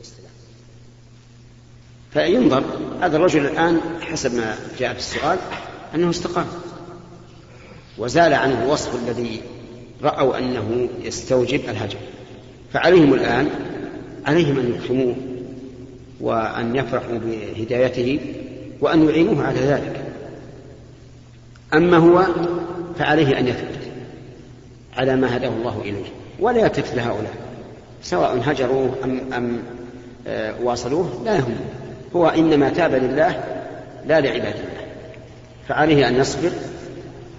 والسلام فينظر هذا الرجل الآن حسب ما جاء في السؤال أنه استقام. وزال عنه الوصف الذي رأوا أنه يستوجب الهجر فعليهم الآن عليهم أن يكرموه وأن يفرحوا بهدايته وأن يعينوه على ذلك. أما هو فعليه أن يثبت على ما هداه الله إليه. ولا يلتفت لهؤلاء سواء هجروه أم, أم واصلوه؟ لا يهم هو إنما تاب لله لا لعباد الله. فعليه أن يصبر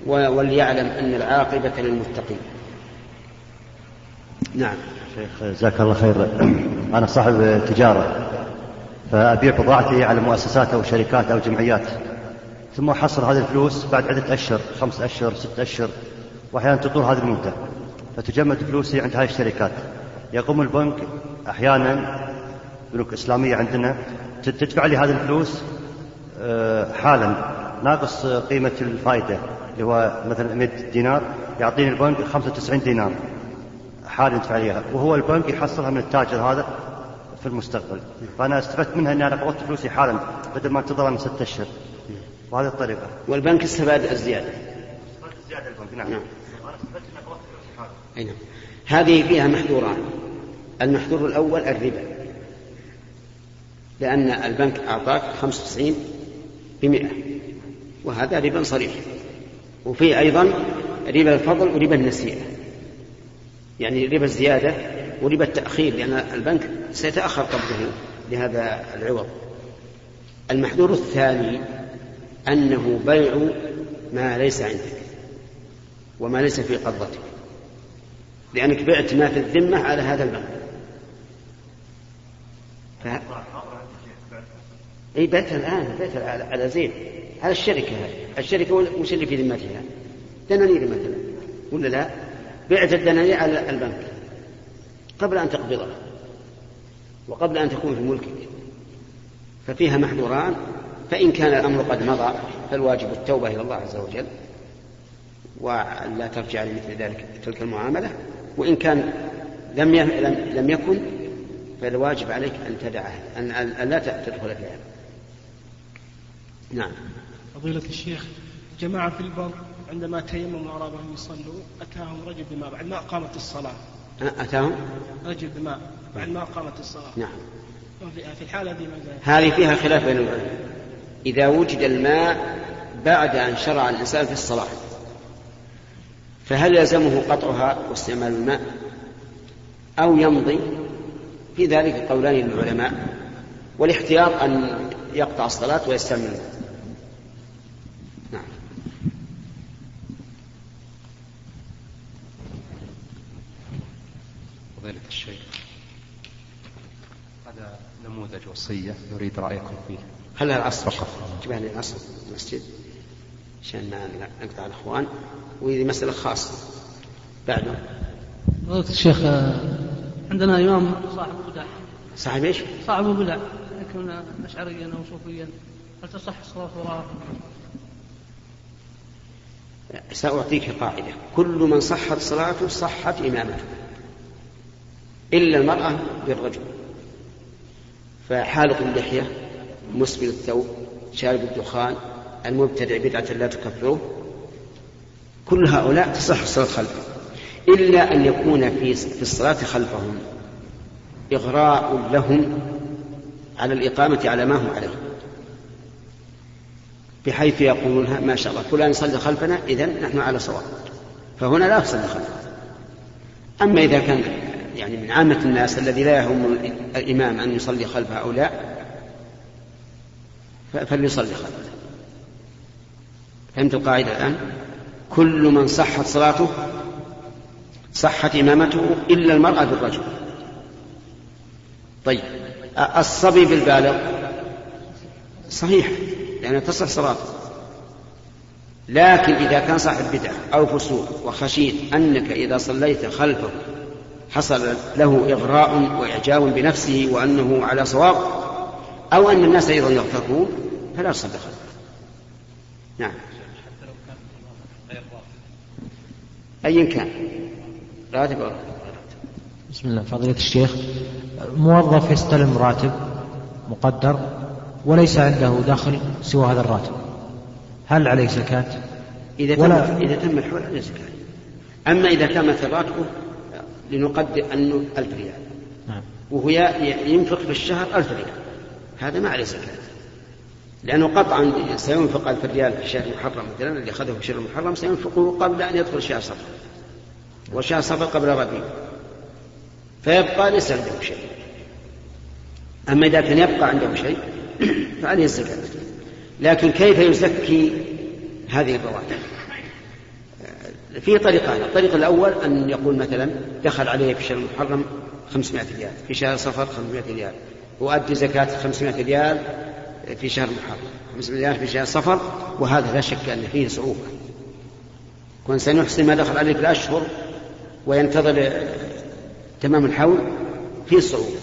وليعلم أن العاقبة للمتقين. نعم. شيخ جزاك الله خير. أنا صاحب تجارة فأبيع بضاعتي على مؤسسات أو شركات أو جمعيات. ثم أحصل هذه الفلوس بعد عدة أشهر خمس أشهر ست أشهر وأحيانا تطول هذه المدة. فتجمد فلوسي عند هذه الشركات. يقوم البنك أحيانا بنوك إسلامية عندنا تدفع لي هذه الفلوس آه، حالا ناقص قيمة الفائدة اللي هو مثلا 100 دينار يعطيني البنك 95 دينار حال يدفع لي وهو البنك يحصلها من التاجر هذا في المستقبل. فأنا استفدت منها أني أنا قبضت فلوسي حالا بدل ما انتظر من ستة أشهر. وهذه الطريقة. والبنك استفاد الزيادة. البنك نعم, نعم. حالا أي نعم. هذه فيها محذوران المحذور الأول الربا. لأن البنك أعطاك 95 بمئة وهذا ربا صريح. وفيه أيضا ربا الفضل وربا النسيئة. يعني ربا الزيادة وربا التأخير لأن البنك سيتأخر قبضه لهذا العوض. المحذور الثاني أنه بيع ما ليس عندك وما ليس في قبضتك لأنك بعت ما في الذمة على هذا البنك. اي بعتها الآن بعتها على زين. على الشركة الشركة وش اللي في ذمتها؟ دنانير مثلا ولا لا؟ بعت الدنانير على البنك. قبل أن تقبضها وقبل أن تكون في ملكك. ففيها محظوران فإن كان الأمر قد مضى فالواجب التوبة إلى الله عز وجل ولا ترجع لمثل ذلك تلك المعاملة. وإن كان لم لم يكن فالواجب عليك أن تدعه أن لا تدخل فيها. نعم. فضيلة الشيخ جماعة في البر عندما تيمموا أرادوا أن يصلوا أتاهم رجل بماء بعد ما قامت الصلاة؟ أتاهم؟ رجل بماء بعد ما قامت الصلاة؟ نعم. في الحالة دي ماذا؟ هذه فيها خلاف بين العلماء. إذا وجد الماء بعد أن شرع الإنسان في الصلاة فهل يلزمه قطعها واستعمال الماء؟ أو يمضي؟ في ذلك قولان للعلماء والاحتياط أن يقطع الصلاة ويستعمل الماء. فضيلة الشيخ. هذا نموذج وصية نريد رأيكم فيه؟ خلها العصر فقط. لي العصر المسجد عشان ما نقطع الإخوان. وهذه مسألة خاصة. بعده فضيلة الشيخ عندنا إمام صاحب بدع صاحب إيش؟ صاحب بدع يكون أشعريا أو صوفيا. هل تصح الصلاة وراءه؟ سأعطيك قاعدة. كل من صحت صلاته صحت إمامته. إلا المرأة بالرجل. فحالق اللحية مسبل الثوب شارب الدخان المبتدع بدعة لا تكفره. كل هؤلاء تصح الصلاة خلفه إلا أن يكون في في الصلاة خلفهم إغراء لهم على الإقامة على ما هم عليه. بحيث يقولون ما شاء الله فلان يصلي خلفنا إذا نحن على صواب. فهنا لا يصلي خلفه. أما إذا كان يعني من عامة الناس الذي لا يهم الإمام أن يصلي خلفه أو لا فليصلي خلفه. فهمت القاعدة الآن؟ كل من صحت صلاته صحت إمامته إلا المرأة بالرجل. طيب الصبي بالبالغ صحيح لأنها تصح صلاته. لكن إذا كان صاحب بدعة أو فسوق وخشيت أنك إذا صليت خلفه حصل له إغراء وإعجاب بنفسه وأنه على صواب أو أن الناس أيضا يغترون فلا خلفه نعم. أيا كان. راتب أو بسم الله. فضيلة الشيخ موظف يستلم راتب مقدر وليس عنده دخل سوى هذا الراتب. هل عليه زكاة؟ إذا تم ولا- إذا تم الحول عليه زكاة. أما إذا مثل راتبه لنقدر أنه ألف ريال. نعم. وهو ينفق في الشهر ألف ريال. هذا ما عليه زكاة. لأنه قطعا سينفق ألف ريال في شهر محرم مثلا اللي أخذه في شهر محرم سينفقه قبل أن يدخل شهر صفر. وشهر صفر قبل ربيع. فيبقى ليس عنده شيء. أما إذا كان يبقى عنده شيء فعليه الزكاة. لكن كيف يزكي هذه الرواتب؟ في طريقان. الطريق الأول أن يقول مثلا دخل عليه في شهر المحرم 500 ريال. في شهر صفر 500 ريال. وأدي زكاة 500 ريال في شهر محرم 500 ريال في شهر صفر وهذا لا شك أن فيه صعوبة. كون سنحسن ما دخل عليه في الأشهر وينتظر تمام الحول فيه صعوبة.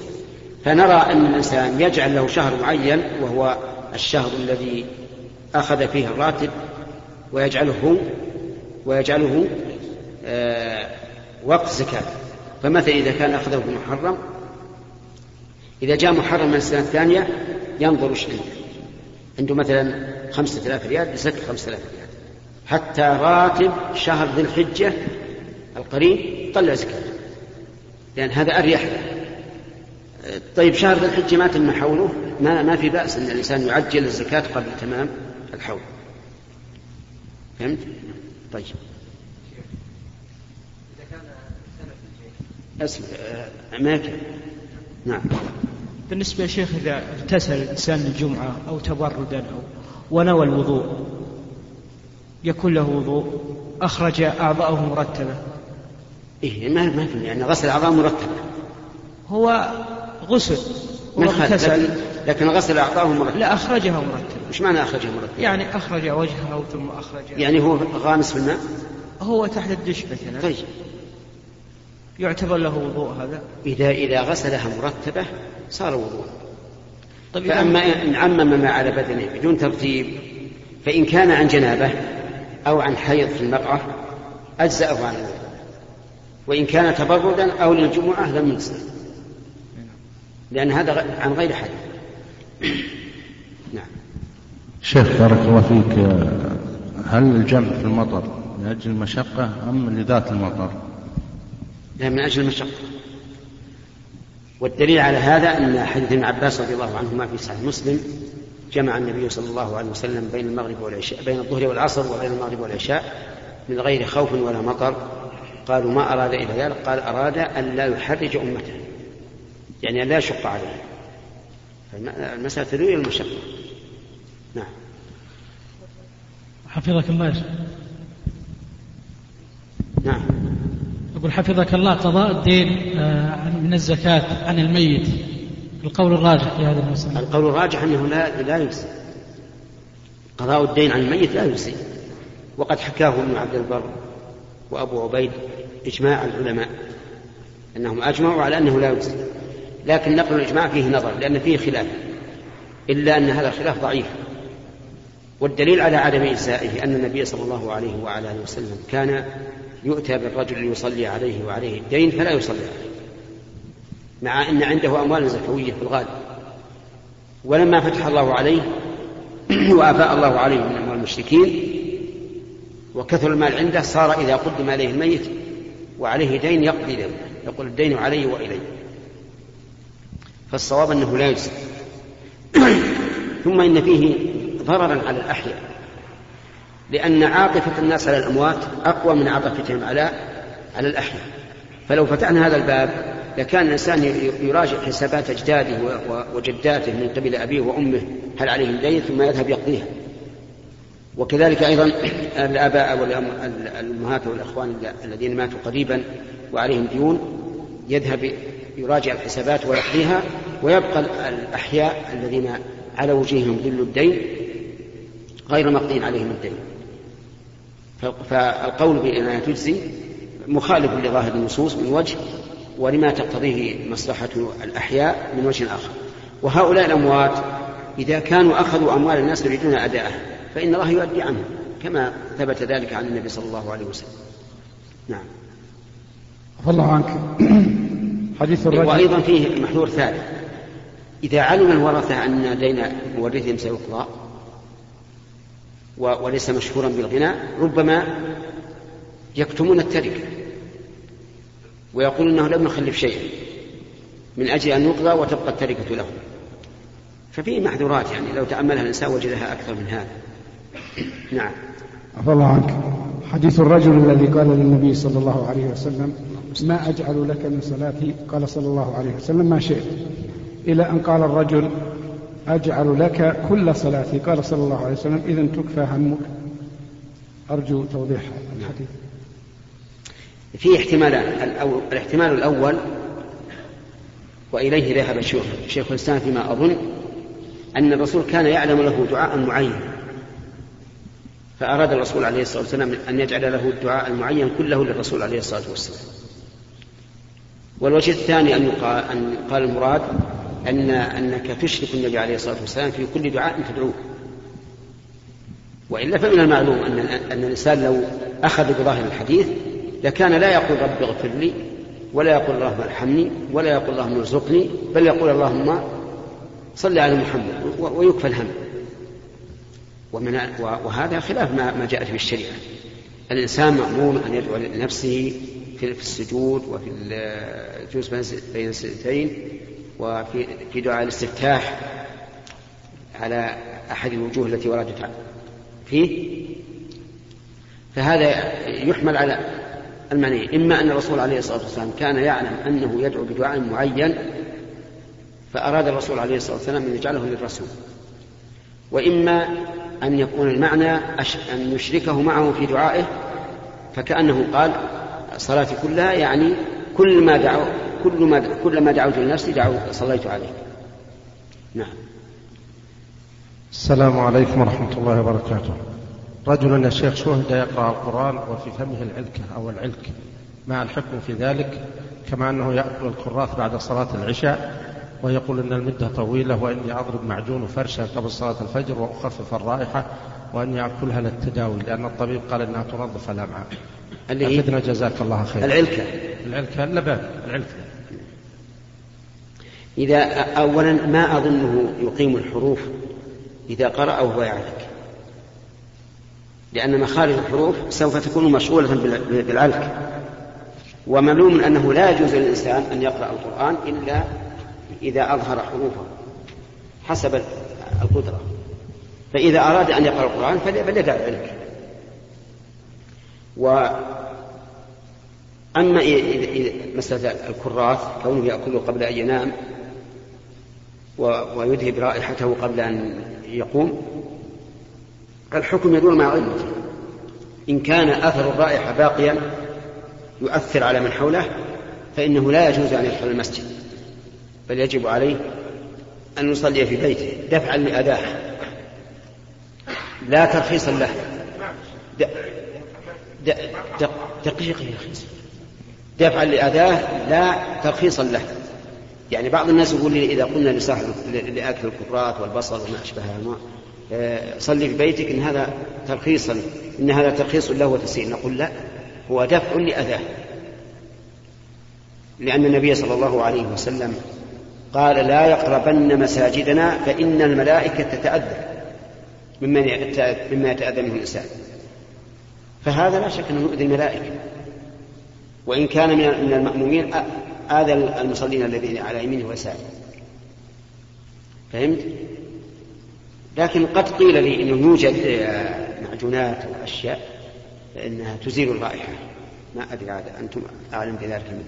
فنرى أن الإنسان يجعل له شهر معين وهو الشهر الذي أخذ فيه الراتب ويجعله ويجعله آه، وقت زكاة. فمثلا إذا كان أخذه في محرم إذا جاء محرم من السنة الثانية ينظر وش عنده؟ عنده مثلا خمسة آلاف ريال يزكي خمسة آلاف ريال. حتى راتب شهر ذي الحجة القريب طلع زكاة. لأن هذا أريح. له طيب شهر ذي الحجة ما تم حوله؟ ما, ما في بأس أن الإنسان يعجل الزكاة قبل تمام الحول. فهمت؟ طيب. آه، ما يكفي. نعم. بالنسبة يا شيخ إذا اغتسل الإنسان الجمعة أو تبردا أو ونوى الوضوء يكون له وضوء أخرج أعضاءه مرتبة. إيه ما ما في يعني غسل الأعضاء مرتبة. هو غسل من خالف؟ لكن, لكن غسل أعضاءه مرتبة لا أخرجها مرتبة وش معنى أخرجه مرتبة؟ يعني أخرج وجهه ثم أخرج. يعني هو غامس في الماء؟ هو تحت الدش مثلا طيب. يعتبر له وضوء هذا. إذا إذا غسلها مرتبة صار وضوء. طيب فأما إن عمم ما على بدنه بدون ترتيب فإن كان عن جنابة أو عن حيض في المرأة أجزأه عن الوضوء. وإن كان تبردا أو للجمعة لم يجزأ لأن هذا عن غير حدث نعم. شيخ بارك الله فيك هل الجمع في المطر من أجل المشقة أم لذات المطر؟ لا من أجل المشقة. والدليل على هذا أن حديث ابن عباس رضي الله عنهما في صحيح مسلم جمع النبي صلى الله عليه وسلم بين المغرب والعشاء بين الظهر والعصر وبين المغرب والعشاء من غير خوف ولا مطر. قالوا ما أراد إلى ذلك؟ قال أراد أن لا يحرج أمته. يعني أن لا يشق عليه. فالمسألة تدل إلى المشقة. نعم. حفظك الله يا شيخ. نعم. يقول حفظك الله قضاء الدين آه، من الزكاة عن الميت. القول الراجح في هذه المسألة. القول الراجح أنه لا لا يجزي. قضاء الدين عن الميت لا يجزي. وقد حكاه ابن عبد البر وأبو عبيد إجماع العلماء أنهم أجمعوا على أنه لا يجزي. لكن نقل الإجماع فيه نظر لأن فيه خلاف إلا أن هذا الخلاف ضعيف. والدليل على عدم إجزائه أن النبي صلى الله عليه وعلى آله وسلم كان يؤتى بالرجل ليصلي عليه وعليه الدين فلا يصلي عليه مع أن عنده أموال زكوية في الغالب. ولما فتح الله عليه وأفاء الله عليه من أموال المشركين وكثر المال عنده صار إذا قدم عليه الميت وعليه دين يقضي دينه يقول الدين علي وإلي. فالصواب أنه لا يجزي. ثم إن فيه ضررا على الأحياء. لأن عاطفة الناس على الأموات أقوى من عاطفتهم على على الأحياء. فلو فتحنا هذا الباب لكان الإنسان يراجع حسابات أجداده وجداته من قبل أبيه وأمه هل عليهم دين؟ ثم يذهب يقضيها. وكذلك أيضا الآباء والأمهات والأخوان الذين ماتوا قريبا وعليهم ديون يذهب يراجع الحسابات ويقضيها ويبقى الأحياء الذين على وجوههم ظل الدين غير مقضين عليهم الدين. فالقول بأنها تجزي مخالف لظاهر النصوص من وجه ولما تقتضيه مصلحة الأحياء من وجه آخر. وهؤلاء الأموات إذا كانوا أخذوا أموال الناس يريدون أداءها فإن الله يؤدي عنهم كما ثبت ذلك عن النبي صلى الله عليه وسلم. نعم. الله عنك. حديث الرجل. وأيضا فيه محذور ثالث. إذا علم الورثة أن دين مورثهم سيقضى وليس مشهورا بالغنى ربما يكتمون التركة ويقول إنه لم نخلف شيئا من أجل أن يقضى وتبقى التركة له. ففيه محذورات يعني لو تأملها الإنسان وجدها أكثر من هذا. نعم. عفى الله عنك. حديث الرجل الذي قال للنبي صلى الله عليه وسلم ما أجعل لك من صلاتي. قال صلى الله عليه وسلم ما شئت. إلى أن قال الرجل أجعل لك كل صلاتي. قال صلى الله عليه وسلم إذا تكفى همك. أرجو توضيح الحديث. في احتمالان الأول الاحتمال الأول وإليه ذهب الشيخ شيخ الإسلام فيما أظن أن الرسول كان يعلم له دعاء معين. فأراد الرسول عليه الصلاة والسلام أن يجعل له الدعاء المعين كله للرسول عليه الصلاة والسلام. والوجه الثاني أن يقال أن يقال المراد أن أنك تشرك النبي عليه الصلاة والسلام في كل دعاء تدعوه. وإلا فمن المعلوم أن أن الإنسان لو أخذ بظاهر الحديث لكان لا يقول رب اغفر لي ولا يقول اللهم ارحمني ولا يقول اللهم ارزقني بل يقول اللهم صل على محمد ويكفى الهم. ومن وهذا خلاف ما جاءت به الشريعة. الإنسان مامور أن يدعو لنفسه في السجود وفي الجلوس بين- السجدتين وفي في دعاء الاستفتاح على أحد الوجوه التي وردت فيه. فهذا يحمل على المعنى إما أن الرسول عليه الصلاة والسلام كان يعلم أنه يدعو بدعاء معين فأراد الرسول عليه الصلاة والسلام أن يجعله للرسول. وإما أن يكون المعنى أن يشركه معه في دعائه فكأنه قال صلاتي كلها يعني كل ما دعو كل ما كل ما دعوت لنفسي دعو صليت عليه نعم. السلام عليكم ورحمة الله وبركاته. رجل يا شيخ شهد يقرأ القرآن وفي فمه العلكة أو العلك. ما الحكم في ذلك؟ كما أنه يأكل الكراث بعد صلاة العشاء ويقول أن المدة طويلة وإني أضرب معجون فرشة قبل صلاة الفجر وأخفف الرائحة وأني أكلها للتداوي لأن الطبيب قال أنها تنظف الأمعاء اللي هي أفدنا جزاك الله خير. العلكة. العلكة اللبان العلكة. إذا أولا ما أظنه يقيم الحروف إذا قرأ وهو يعلك لأن مخارج الحروف سوف تكون مشغولة بال- بالعلك. ومعلوم أنه لا يجوز للإنسان أن يقرأ القرآن إلا إذا أظهر حروفه حسب القدرة. فإذا أراد أن يقرأ القرآن فلي- فليدع العلك. و أما مسألة الكراث كونه يأكله قبل أن ينام ويذهب رائحته قبل أن يقوم الحكم يدور مع علمه إن كان أثر الرائحة باقيا يؤثر على من حوله فإنه لا يجوز أن يدخل المسجد بل يجب عليه أن يصلي في بيته دفعا لأذاه لا ترخيصا له. دقيقة يا أخي. دفعا لأذاه لا ترخيصا له. يعني بعض الناس يقول لي إذا قلنا لصاحب لأكل الكفرات والبصل وما أشبههما آه، صلي في بيتك إن هذا ترخيصا إن هذا ترخيص له وتسيء. نقول لا هو دفع لأذاه. لأن النبي صلى الله عليه وسلم قال لا يقربن مساجدنا فإن الملائكة تتأذى مما يتأذى منه الإنسان. فهذا لا شك أنه يؤذي الملائكة. وإن كان من المأمومين آذى المصلين الذين على يمينه ويساره فهمت؟ لكن قد قيل لي إنه يوجد معجونات وأشياء إنها تزيل الرائحة ما أدري عاد أنتم أعلم بذلك مني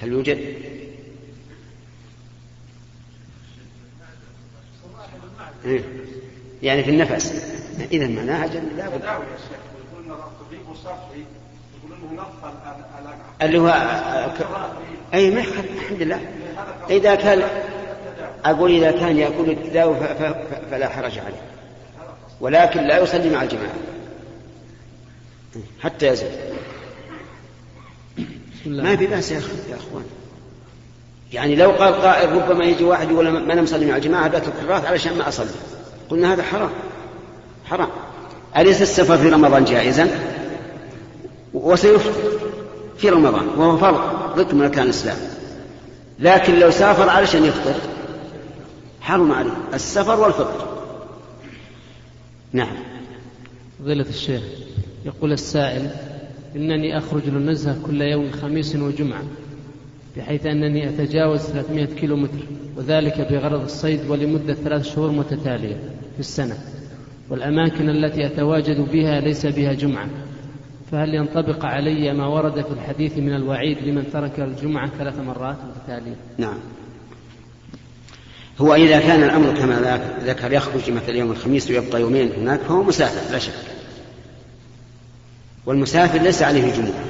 هل يوجد؟ إيه. يعني في النفس اذا معناها لا بد اللي هو أي ما الحمد لله. إذا كان أقول إذا كان يأكل التداوي فلا حرج عليه. ولكن لا يصلي مع الجماعة. حتى يزل ما في بأس يا إخوان. يعني لو قال قائل ربما يجي واحد يقول ما أنا مصلي مع الجماعة بات الكراث علشان ما أصلي. قلنا هذا حرام. حرام. أليس السفر في رمضان جائزا؟ وسيفطر في رمضان وهو فرض ضد من اركان الإسلام. لكن لو سافر علشان يفطر حرم عليه السفر والفطر. نعم. فضيلة الشيخ يقول السائل إنني أخرج للنزهة كل يوم خميس وجمعة بحيث أنني أتجاوز 300 كيلو متر وذلك بغرض الصيد ولمدة ثلاث شهور متتالية في السنة. والأماكن التي أتواجد بها ليس بها جمعة. فهل ينطبق علي ما ورد في الحديث من الوعيد لمن ترك الجمعة ثلاث مرات متتالية؟ نعم. هو إذا كان الأمر كما ذكر يخرج مثلا يوم الخميس ويبقى يومين هناك فهو مسافر لا شك. والمسافر ليس عليه جمعة.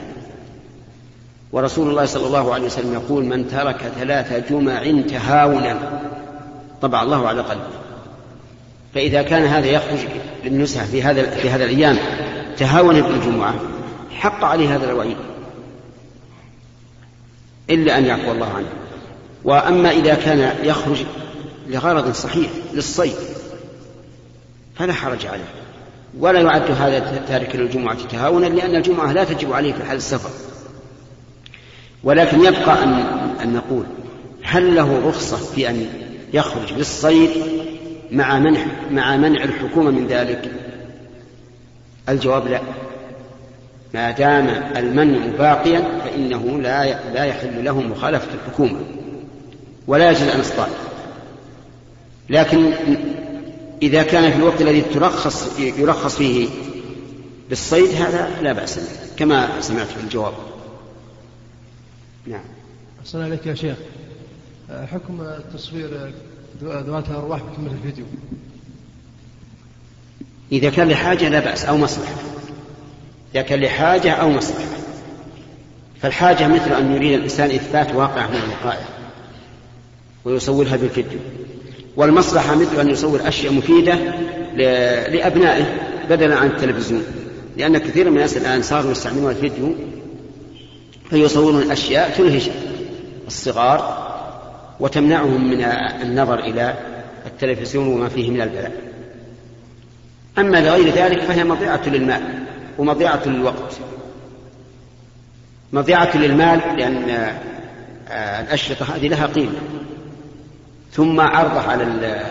ورسول الله صلى الله عليه وسلم يقول من ترك ثلاث جمع تهاونا. طبع الله على قلبه. فإذا كان هذا يخرج للنزهة في هذا في هذا الأيام تهاونا بالجمعة حق عليه هذا الوعيد. إلا أن يعفو الله عنه. وأما إذا كان يخرج لغرض صحيح للصيد فلا حرج عليه. ولا يعد هذا تارك للجمعة تهاونا لأن الجمعة لا تجب عليه في حال السفر. ولكن يبقى أن, أن نقول هل له رخصة في أن يخرج للصيد مع منع مع منع الحكومة من ذلك؟ الجواب لا. ما دام المنع باقيا فإنه لا لا يحل له مخالفة الحكومة ولا يجوز أن يصطاد لكن إذا كان في الوقت الذي ترخص يرخص فيه بالصيد هذا لا بأس به كما سمعت في الجواب. نعم. أحسن عليك يا شيخ. حكم تصوير ذوات الأرواح بكاميرا الفيديو. إذا كان لحاجة لا بأس أو مصلحة. إذا كان لحاجة أو مصلحة. فالحاجة مثل أن يريد الإنسان إثبات واقع من الوقائع ويصورها بالفيديو. والمصلحة مثل أن يصور أشياء مفيدة لأبنائه بدلا عن التلفزيون. لأن كثير من الناس الآن صاروا يستعملون الفيديو فيصورون أشياء تلهج الصغار وتمنعهم من النظر إلى التلفزيون وما فيه من البلاء. أما لغير ذلك فهي مضيعة للمال ومضيعة للوقت. مضيعة للمال لأن آه، الأشرطة هذه لها قيمة. ثم عرضه على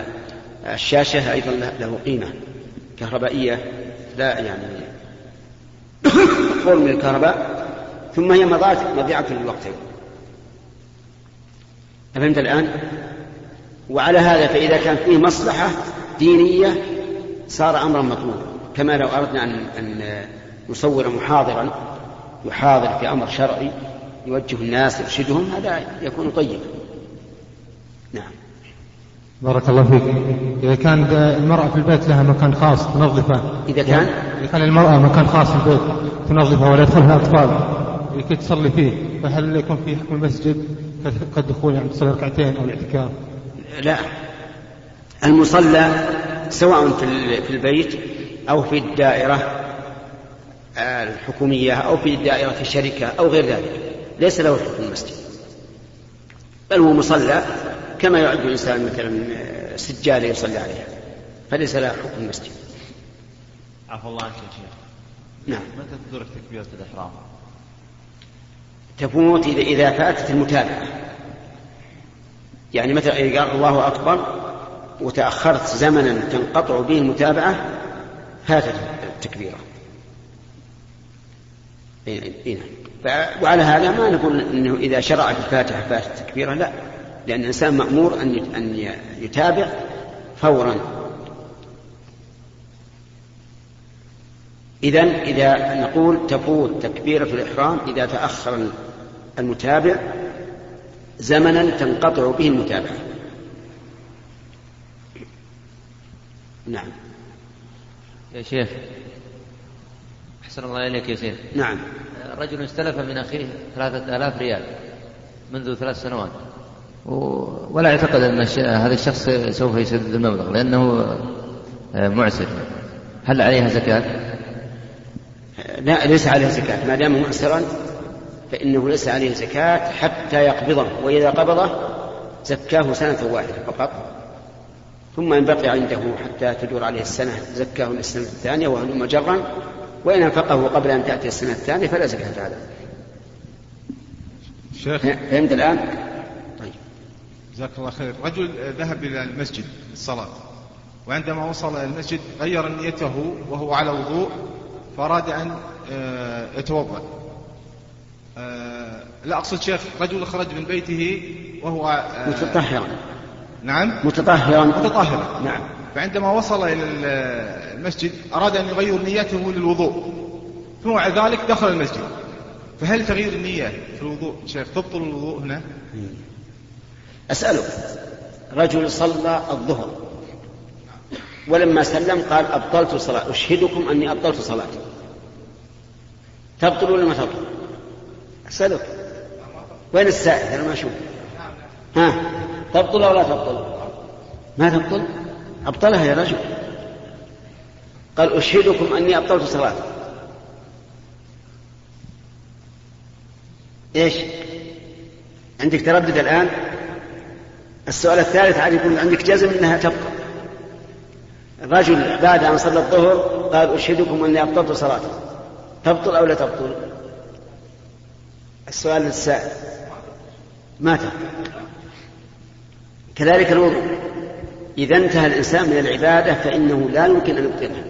الشاشة أيضا له قيمة. كهربائية لا يعني مفعول من الكهرباء. ثم هي مضيعة للوقت أفهمت الآن؟ وعلى هذا فإذا كان فيه مصلحة دينية صار أمرا مطلوبا. كما لو أردنا أن أن نصور محاضرا يحاضر في أمر شرعي يوجه الناس يرشدهم هذا يكون طيبا. نعم. بارك الله فيك. إذا كان المرأة في البيت لها مكان خاص تنظفه. إذا كان؟ إذا كان المرأة مكان خاص في البيت تنظفه ولا يدخلها أطفال لكي تصلي فيه فهل يكون في حكم المسجد؟ كالدخول يعني تصلي ركعتين أو الاعتكاف؟ لا. المصلى سواء في البيت أو في الدائرة الحكومية أو في دائرة الشركة أو غير ذلك. ليس له حكم المسجد. بل هو مصلى كما يعد الإنسان مثلا سجادة يصلي عليها فليس له حكم المسجد. عفى الله عنك يا شيخ. نعم. متى تدرك تكبيرة الإحرام؟ تفوت إذا إذا فاتت المتابعة. يعني مثلا إذا قال الله أكبر وتأخرت زمنا تنقطع به المتابعة فاتت التكبيرة. إيه وعلى هذا ما نقول إنه إذا شرع في الفاتحة فاتت التكبيرة لا. لأن الإنسان مأمور أن أن يتابع فورا. اذا إذا نقول تفوت تكبيرة الإحرام إذا تأخر المتابع زمنا تنقطع به المتابعة. نعم. يا شيخ أحسن الله إليك يا شيخ. نعم. رجل استلف من أخيه ثلاثة آلاف ريال منذ ثلاث سنوات. ولا يعتقد أن هذا الشخص سوف يسدد المبلغ لأنه آه، معسر. هل عليها زكاة؟ لا ليس عليها زكاة. ما دام معسرا فإنه ليس عليه زكاة حتى يقبضه. وإذا قبضه زكاه سنة واحدة فقط. ثم إن بقي عنده حتى تدور عليه السنة زكاه للسنة الثانية وهلم جرا وإن أنفقه قبل أن تأتي السنة الثانية فلا زكاة عليه. شيخ. فهمت الآن؟ طيب. جزاك الله خير. رجل ذهب إلى المسجد للصلاة وعندما وصل إلى المسجد غير نيته وهو على وضوء فأراد أن آه، يتوضأ. آه، لا أقصد شيخ رجل خرج من بيته وهو آه، متطهرا. نعم؟ متطهرا. متطهرا. نعم. فعندما وصل إلى المسجد أراد أن يغير نيته للوضوء. ثم بعد ذلك دخل المسجد. فهل تغيير النية في الوضوء شيخ؟ تبطل الوضوء هنا؟ أسألك. رجل صلى الظهر. ولما سلم قال أبطلت صلاة. أشهدكم أني أبطلت صلاتي تبطل ولا ما تبطل؟ أسألك. وين السائل؟ أنا ما أشوف. ها؟ تبطل أو لا تبطل؟ ما تبطل؟ أبطلها يا رجل. قال أشهدكم أني أبطلت صلاتي إيش؟ عندك تردد الآن؟ السؤال الثالث عاد يقول عندك جزم أنها تبطل. رجل بعد أن صلى الظهر قال أشهدكم أني أبطلت صلاتي تبطل أو لا تبطل؟ السؤال السائل ما تبطل. كذلك الوضوء. إذا انتهى الإنسان من العبادة فإنه لا يمكن أن يبطلها.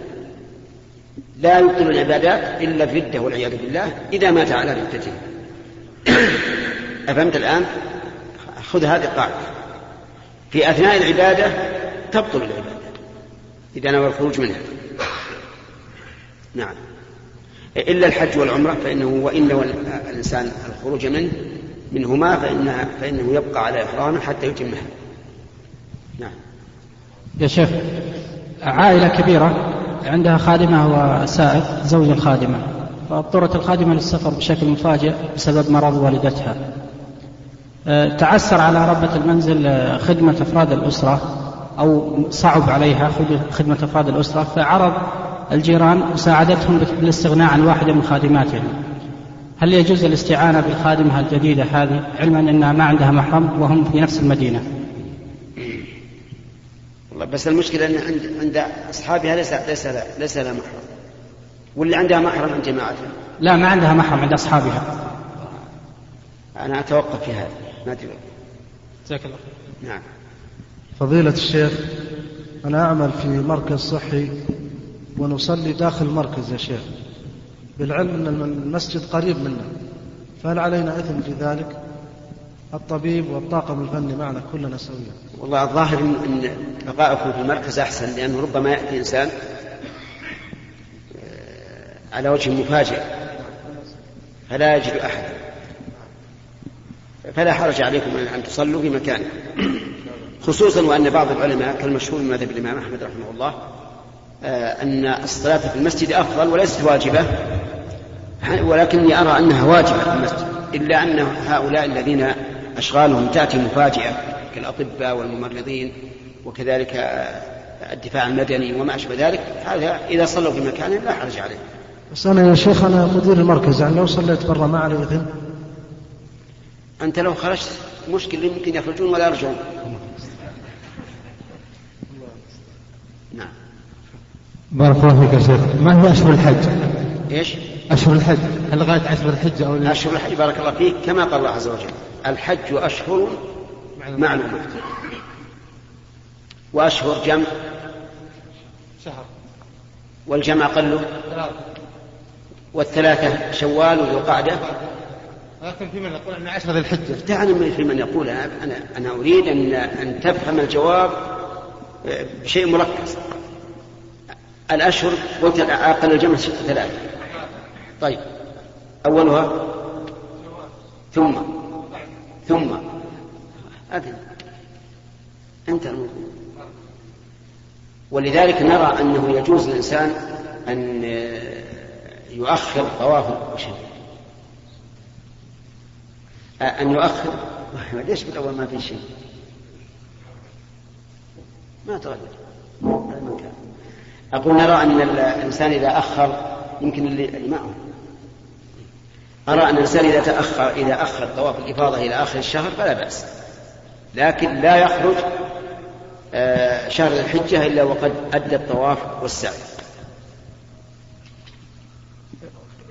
لا يبطل العبادات إلا الردة والعياذ بالله إذا مات على ردته أفهمت الآن؟ خذ هذه القاعدة. في أثناء العبادة تبطل العبادة. إذا نوى الخروج منها. نعم. إلا الحج والعمرة فإنه وإن نوى الإنسان الخروج منه منهما فإنها فإنه يبقى على إحرامه حتى يتمها. نعم. يا شيخ عائلة كبيرة عندها خادمة وسائق زوج الخادمة فاضطرت الخادمة للسفر بشكل مفاجئ بسبب مرض والدتها. أه، تعسر على ربة المنزل أه، خدمة أفراد الأسرة أو صعب عليها خدمة أفراد الأسرة فعرض الجيران مساعدتهم بالاستغناء عن واحدة من خادماتهم. هل يجوز الاستعانة بالخادمة الجديدة هذه؟ علما أنها ما عندها محرم وهم في نفس المدينة. بس المشكلة أن عند عند أصحابها ليس ليس ليس لها محرم. واللي عندها محرم عند جماعتها. لا ما عندها محرم عند أصحابها. أنا أتوقف في هذا. ما أدري. جزاك الله نعم. فضيلة الشيخ أنا أعمل في مركز صحي ونصلي داخل المركز يا شيخ بالعلم أن المسجد قريب منا فهل علينا إثم في ذلك؟ الطبيب والطاقم الفني معنا كلنا سويا. والله الظاهر أن بقاؤكم في المركز أحسن لأنه ربما يأتي إنسان آه، على وجه مفاجئ. فلا يجد أحدا فلا حرج عليكم أن تصلوا في مكانه. خصوصا وأن بعض العلماء كالمشهور من مذهب الإمام أحمد رحمه الله آه، أن الصلاة في المسجد أفضل وليست واجبة. ولكني أرى أنها واجبة في المسجد إلا أن هؤلاء الذين أشغالهم تأتي مفاجئة كالأطباء والممرضين وكذلك آه، الدفاع المدني وما أشبه ذلك. هذا إذا صلوا في مكان لا حرج عليه. بس أنا يا شيخ أنا مدير المركز يعني لو صليت برا ما علي إثم أنت لو خرجت مشكل يمكن يخرجون ولا يرجعون. نعم. بارك الله فيك يا شيخ. ما هو أشهر الحج؟ إيش؟ أشهر الحج. هل لغاية عشر الحج أو لا؟ أشهر الحج بارك الله فيك كما قال الله عز وجل الحج أشهر معلومات وأشهر جمع. شهر. والجمع أقل. والثلاثة شوال وذو قعدة. لكن في من يقول أن عشر ذي الحجة. دعني في من يقول أنا أنا, أنا أريد أن أن تفهم الجواب بشيء مركز. الأشهر قلت أقل الجمع ثلاثة طيب. أولها ثم. ثم. أدري أنت الموضوع ولذلك نرى أنه يجوز للإنسان أن يؤخر طواف وشيء أن يؤخر. ليش بالأول ما في شيء؟ ما تغير. أقول نرى أن الإنسان إذا أخر يمكن اللي معه. أرى أن الإنسان إذا تأخر إذا أخر طواف الإفاضة إلى آخر الشهر فلا بأس. لكن لا يخرج آه، شهر الحجة إلا وقد أدى الطواف والسعي.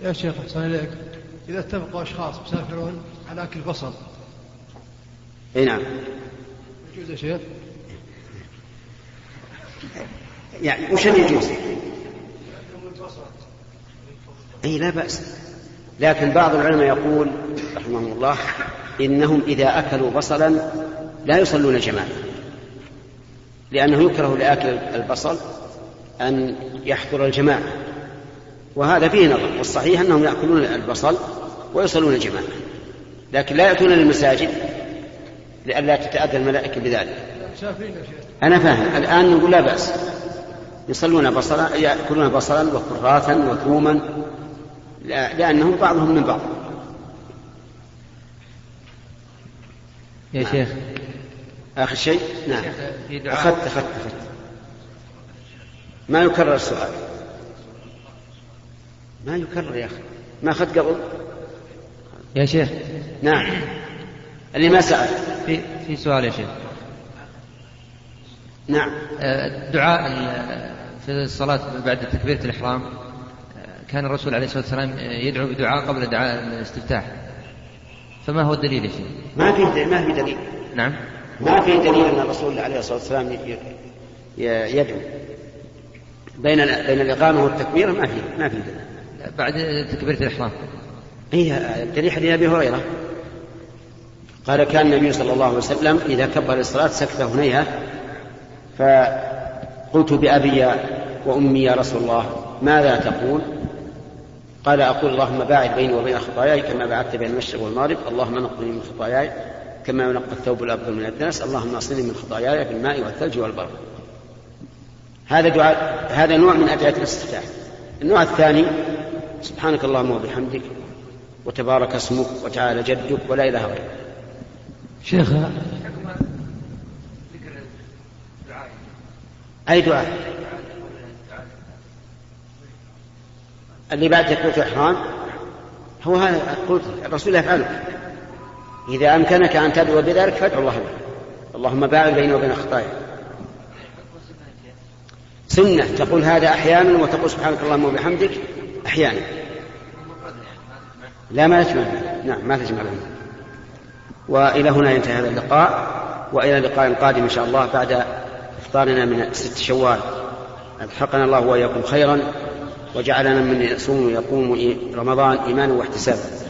يا شيخ أحسن إليك. إذا اتفقوا أشخاص مسافرون على أكل بصل. إي نعم. يجوز يا شيخ؟ يعني وش اللي يجوز؟ أي لا بأس. لكن بعض العلماء يقول رحمهم الله إنهم إذا أكلوا بصلا لا يصلون جماعة. لأنه يكره لأكل البصل أن يحضر الجماعة. وهذا فيه نظر والصحيح أنهم يأكلون البصل ويصلون جماعة. لكن لا يأتون للمساجد لئلا تتأذى الملائكة بذلك. أنا فاهم. الآن نقول لا بأس. يصلون بصلا يأكلون بصلا وكراثا وثوما لأنهم بعضهم من بعض. يا شيخ. آخر شيء؟ نعم. اخذت اخذت أخذت. ما يكرر السؤال؟ ما يكرر يا أخي. ما أخذت قبل؟ يا شيخ. نعم. اللي ما سأل. في في سؤال يا شيخ. نعم. الدعاء في الصلاة بعد تكبيرة الإحرام كان الرسول عليه الصلاة والسلام يدعو بدعاء قبل دعاء الاستفتاح. فما هو الدليل يا شيخ؟ ما في ما في دليل. نعم. ما في دليل أن الرسول عليه الصلاة والسلام يدعو. بين بين الإقامة والتكبير ما في ما في دليل. بعد تكبيرة الإحرام. هي الدليل حديث أبي هريرة. قال كان النبي صلى الله عليه وسلم إذا كبر الصلاة سكت هنيهة فقلت بأبي وأمي يا رسول الله ماذا تقول؟ قال أقول اللهم باعد بيني وبين خطاياي كما بعدت بين المشرق والمغرب اللهم نقني من خطاياي كما ينقى الثوب الأبيض من الدنس اللهم اصلني من خطاياي بالماء والثلج والبرد هذا دعاء هذا نوع من أدعية الاستفتاح. النوع الثاني سبحانك اللهم وبحمدك وتبارك اسمك وتعالى جدك ولا إله غيرك. شيخ أي دعاء؟ اللي بعد تكبيرة الإحرام هو هذا قلت الرسول يفعله. إذا أمكنك أن تدعو بذلك فادعو الله به اللهم باعد بيني وبين خطايا سنة تقول هذا أحيانا وتقول سبحانك اللهم وبحمدك أحيانا. لا ما تجمع نعم ما تجمع بينهم وإلى هنا ينتهي هذا اللقاء. وإلى لقاء قادم إن شاء الله بعد إفطارنا من ست شوال. ألحقنا الله وإياكم خيرا وجعلنا من يصوم ويقوم رمضان إيمانا واحتسابا.